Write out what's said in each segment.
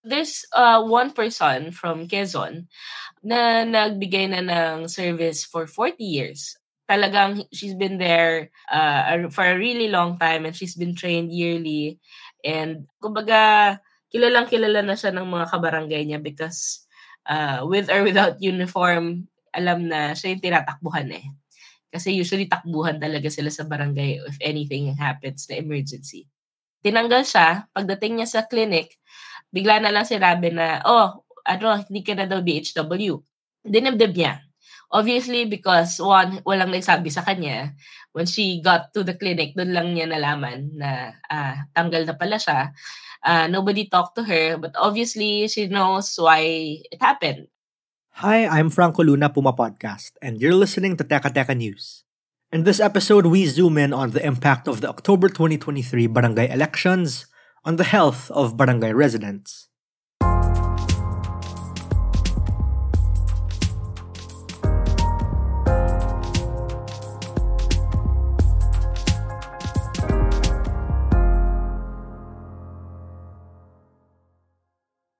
There's uh, one person from Quezon na nagbigay na ng service for 40 years. Talagang she's been there uh, for a really long time and she's been trained yearly. And kumbaga, kilalang kilala na siya ng mga kabarangay niya because uh, with or without uniform, alam na siya yung tinatakbuhan eh. Kasi usually takbuhan talaga sila sa barangay if anything happens na emergency. Tinanggal siya, pagdating niya sa clinic, bigla na lang sinabi na, oh, ano, hindi ka na daw BHW. Dinibdib niya. Obviously, because one, walang nagsabi sa kanya, when she got to the clinic, doon lang niya nalaman na ah, tanggal na pala siya. Uh, nobody talked to her, but obviously, she knows why it happened. Hi, I'm Franco Luna, Puma Podcast, and you're listening to Teka Teka News. In this episode, we zoom in on the impact of the October 2023 barangay elections on the health of barangay residents.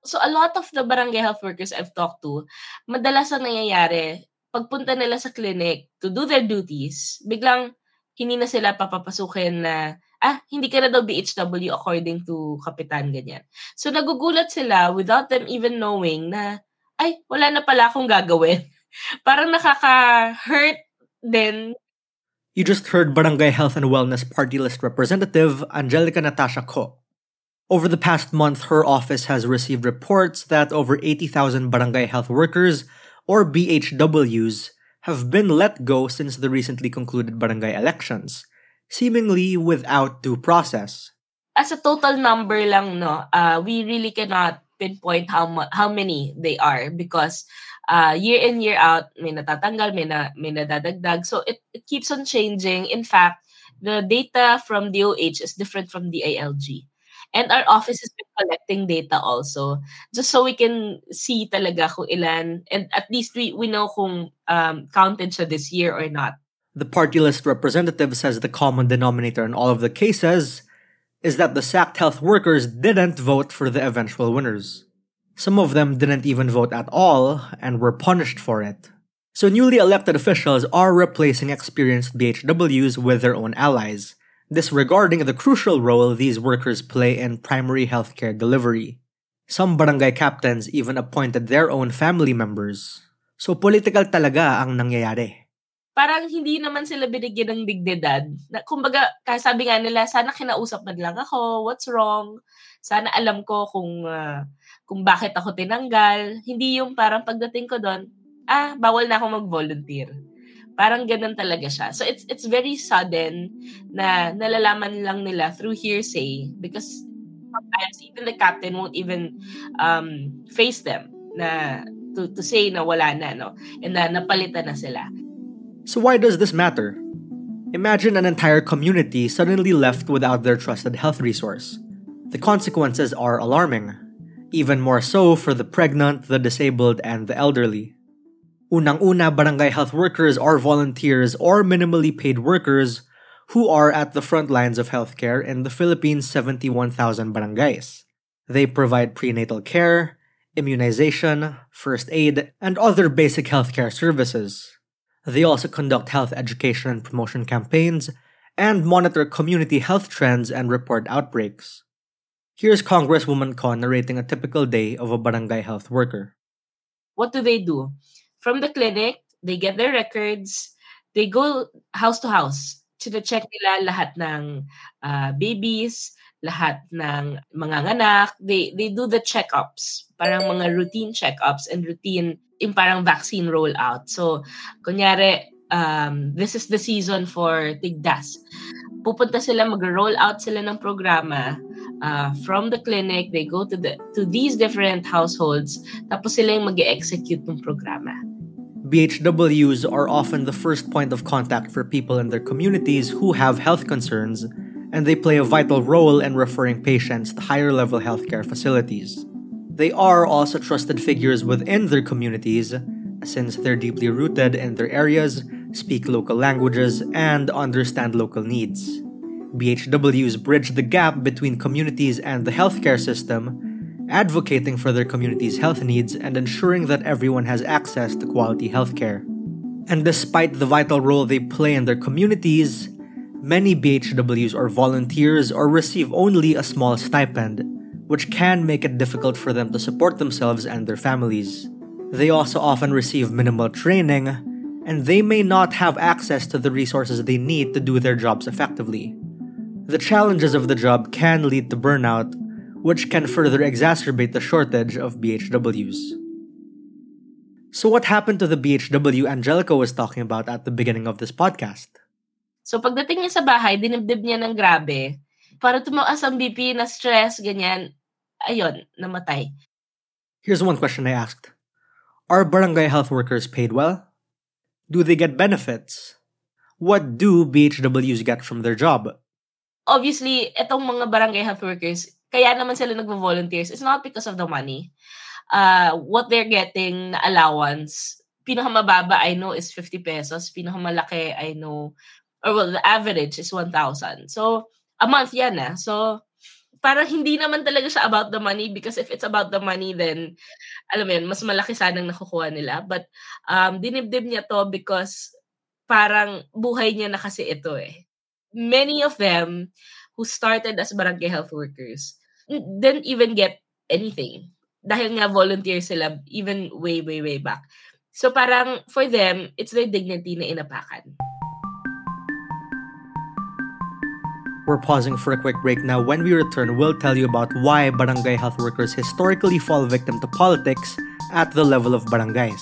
So a lot of the barangay health workers I've talked to, madalas ang nangyayari, pagpunta nila sa clinic to do their duties, biglang hindi na sila papapasukin na, ah, hindi ka na daw BHW according to kapitan, ganyan. So nagugulat sila without them even knowing na, ay, wala na pala akong gagawin. Parang nakaka-hurt din. You just heard Barangay Health and Wellness Party List Representative Angelica Natasha Ko. Over the past month, her office has received reports that over 80,000 barangay health workers, or BHWs, have been let go since the recently concluded barangay elections, seemingly without due process. As a total number lang, no, uh, we really cannot pinpoint how how many they are because uh, year in year out may natatanggal, may na may nadadagdag. So it, it keeps on changing. In fact, the data from DOH is different from the DILG. And our office has been collecting data also just so we can see talaga kung ilan and at least we, we know kung um, counted siya this year or not. The party list representative says the common denominator in all of the cases is that the sacked health workers didn't vote for the eventual winners. Some of them didn't even vote at all and were punished for it. So newly elected officials are replacing experienced BHWs with their own allies, disregarding the crucial role these workers play in primary healthcare delivery. Some barangay captains even appointed their own family members. So political talaga ang nangyayari. Parang hindi naman sila binigyan ng dignidad. Na, kumbaga, sabi nga nila, sana kinausap man lang ako, what's wrong? Sana alam ko kung uh, kung bakit ako tinanggal. Hindi yung parang pagdating ko doon, ah, bawal na ako mag-volunteer. Parang ganun talaga siya. So it's it's very sudden na nalalaman lang nila through hearsay because sometimes even the captain won't even um, face them na to, to say na wala na no and na napalitan na sila. So why does this matter? Imagine an entire community suddenly left without their trusted health resource. The consequences are alarming, even more so for the pregnant, the disabled, and the elderly. Unang-una, barangay health workers are volunteers or minimally paid workers who are at the front lines of healthcare in the Philippines' 71,000 barangays. They provide prenatal care, immunization, first aid, and other basic healthcare services. They also conduct health education and promotion campaigns and monitor community health trends and report outbreaks. Here's Congresswoman Con narrating a typical day of a barangay health worker. What do they do? From the clinic, they get their records, they go house to house. Chine-check nila lahat ng uh, babies, lahat ng mga anak. They, they do the checkups, parang mga routine checkups and routine in parang vaccine rollout. So, kunyari, um, this is the season for Tigdas. Pupunta sila, mag-roll out sila ng programa uh, from the clinic, they go to the to these different households, tapos sila yung mag-execute ng programa. BHWs are often the first point of contact for people in their communities who have health concerns, and they play a vital role in referring patients to higher level healthcare facilities. They are also trusted figures within their communities, since they're deeply rooted in their areas, speak local languages, and understand local needs. BHWs bridge the gap between communities and the healthcare system, advocating for their community's health needs and ensuring that everyone has access to quality healthcare. And despite the vital role they play in their communities, many BHWs are volunteers or receive only a small stipend, which can make it difficult for them to support themselves and their families. They also often receive minimal training, and they may not have access to the resources they need to do their jobs effectively. The challenges of the job can lead to burnout, which can further exacerbate the shortage of BHWs. So, what happened to the BHW Angelica was talking about at the beginning of this podcast? So, pagdating niya sa bahay, dinibdib niya ng grabe. Para tumaas ang BP, na stress, ganyan. Ayun, namatay. Here's one question I asked Are barangay health workers paid well? Do they get benefits? What do BHWs get from their job? obviously, itong mga barangay health workers, kaya naman sila nagvo-volunteers, it's not because of the money. Uh, what they're getting na allowance, pinakamababa I know is 50 pesos, pinakamalaki I know, or well, the average is 1,000. So, a month yan ah. So, parang hindi naman talaga siya about the money because if it's about the money, then, alam mo yun, mas malaki sanang nakukuha nila. But, um, dinibdib niya to because parang buhay niya na kasi ito eh many of them who started as barangay health workers didn't even get anything. Dahil nga volunteer sila even way, way, way back. So parang for them, it's their dignity na inapakan. We're pausing for a quick break now. When we return, we'll tell you about why barangay health workers historically fall victim to politics at the level of barangays.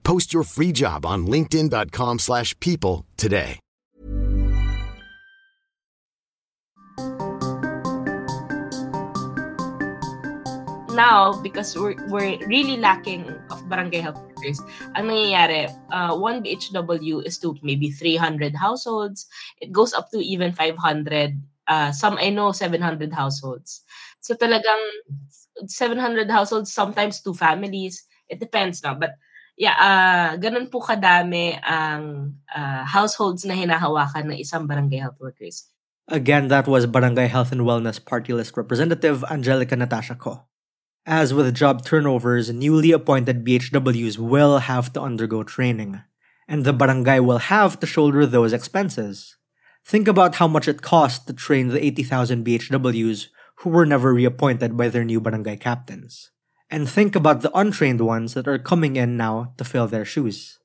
Post your free job on linkedin.com slash people today. Now, because we're, we're really lacking of barangay health workers, ang nangyayari, uh, one BHW is to maybe 300 households. It goes up to even 500. Uh, some I know 700 households. So talagang 700 households, sometimes two families. It depends now, But yeah, uh, ganun po kadami ang uh, households na hinahawakan ng isang barangay health workers. Again, that was Barangay Health and Wellness Party List Representative Angelica Natasha Co. As with job turnovers, newly appointed BHWs will have to undergo training, and the barangay will have to shoulder those expenses. Think about how much it costs to train the 80,000 BHWs who were never reappointed by their new barangay captains. And think about the untrained ones that are coming in now to fill their shoes.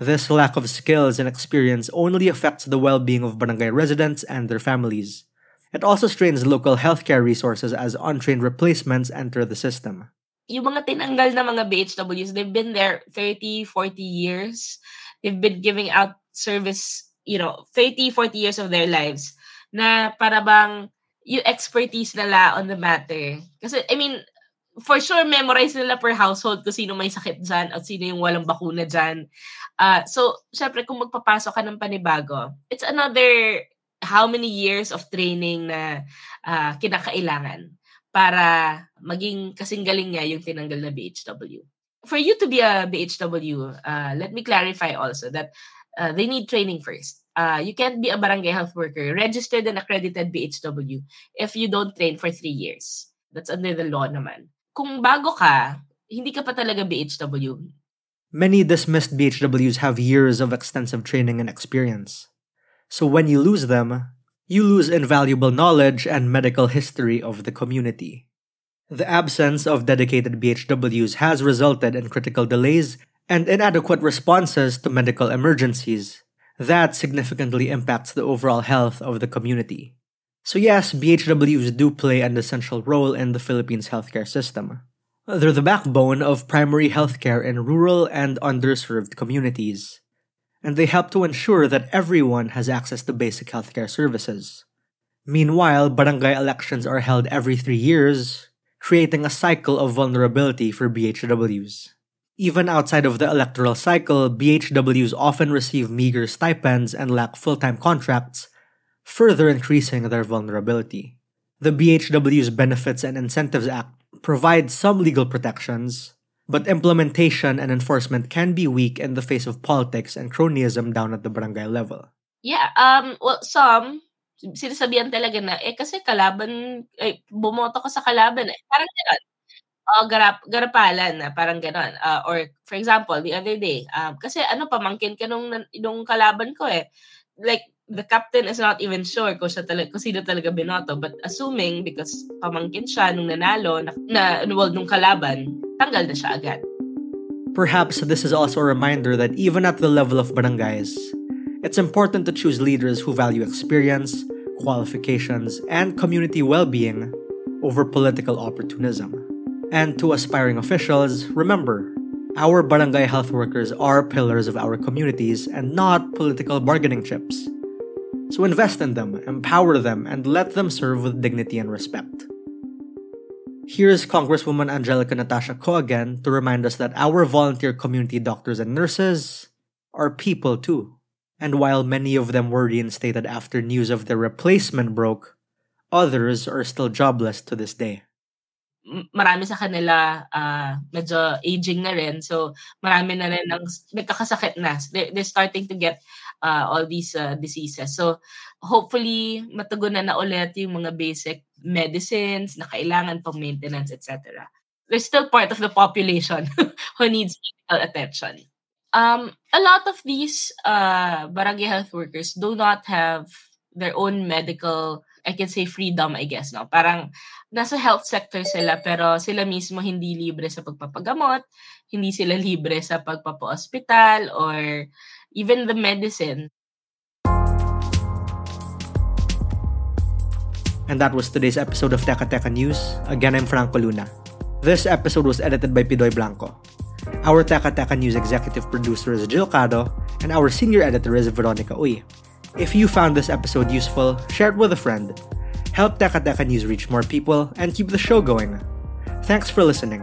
This lack of skills and experience only affects the well being of barangay residents and their families. It also strains local healthcare resources as untrained replacements enter the system. Yung mga tinanggal na mga BHWs, they've been there 30, 40 years. They've been giving out service, you know, 30, 40 years of their lives na para bang yung expertise nila on the matter. Kasi, I mean, for sure, memorize nila per household kung sino may sakit dyan at sino yung walang bakuna dyan. Uh, so, syempre, kung magpapasok ka ng panibago, it's another how many years of training na uh, kinakailangan para maging kasing galing niya yung tinanggal na BHW. For you to be a BHW, uh, let me clarify also that uh, they need training first. Uh, you can't be a barangay health worker, registered and accredited BHW if you don't train for three years. That's under the law naman. Kung bago ka, hindi ka pa talaga BHW. Many dismissed BHWs have years of extensive training and experience. So when you lose them, you lose invaluable knowledge and medical history of the community. The absence of dedicated BHWs has resulted in critical delays and inadequate responses to medical emergencies. That significantly impacts the overall health of the community. So, yes, BHWs do play an essential role in the Philippines healthcare system. They're the backbone of primary healthcare in rural and underserved communities and they help to ensure that everyone has access to basic healthcare services. Meanwhile, barangay elections are held every three years, creating a cycle of vulnerability for BHWs. Even outside of the electoral cycle, BHWs often receive meager stipends and lack full time contracts, further increasing their vulnerability. The BHWs Benefits and Incentives Act provides some legal protections, but implementation and enforcement can be weak in the face of politics and cronyism down at the barangay level. Yeah, um, well, some, sinasabihan talaga na, eh kasi kalaban, eh, bumoto ka sa kalaban. Eh. Parang gano'n. Oh, garap, garapalan na parang gano'n. Uh, or, for example, the other day, um, kasi ano, pamangkin ka nung, nung kalaban ko eh. Like, the captain is not even sure kung, siya talaga, kung sino talaga binoto. But assuming, because pamangkin siya nung nanalo, na, na well, nung kalaban, tanggal na siya agad. Perhaps this is also a reminder that even at the level of barangays, it's important to choose leaders who value experience, qualifications, and community well-being over political opportunism. And to aspiring officials, remember, our barangay health workers are pillars of our communities and not political bargaining chips. So invest in them, empower them, and let them serve with dignity and respect. Here's Congresswoman Angelica Natasha Co again to remind us that our volunteer community doctors and nurses are people too. And while many of them were reinstated after news of their replacement broke, others are still jobless to this day. marami sa kanila uh, medyo aging na rin. So, marami na rin ng, nagkakasakit na. They're, they're starting to get uh, all these uh, diseases. So, hopefully, matugunan na ulit yung mga basic medicines na kailangan pang maintenance, etc. They're still part of the population who needs medical attention. Um, a lot of these uh, barangay health workers do not have their own medical I can say freedom, I guess, no? Parang nasa health sector sila pero sila mismo hindi libre sa pagpapagamot, hindi sila libre sa pagpapa-hospital or even the medicine. And that was today's episode of Teka Teka News. Again, I'm Franco Luna. This episode was edited by Pidoy Blanco. Our Teka Teka News executive producer is Jill Cado, and our senior editor is Veronica Uy. If you found this episode useful, share it with a friend. Help Teka Teka News reach more people and keep the show going. Thanks for listening.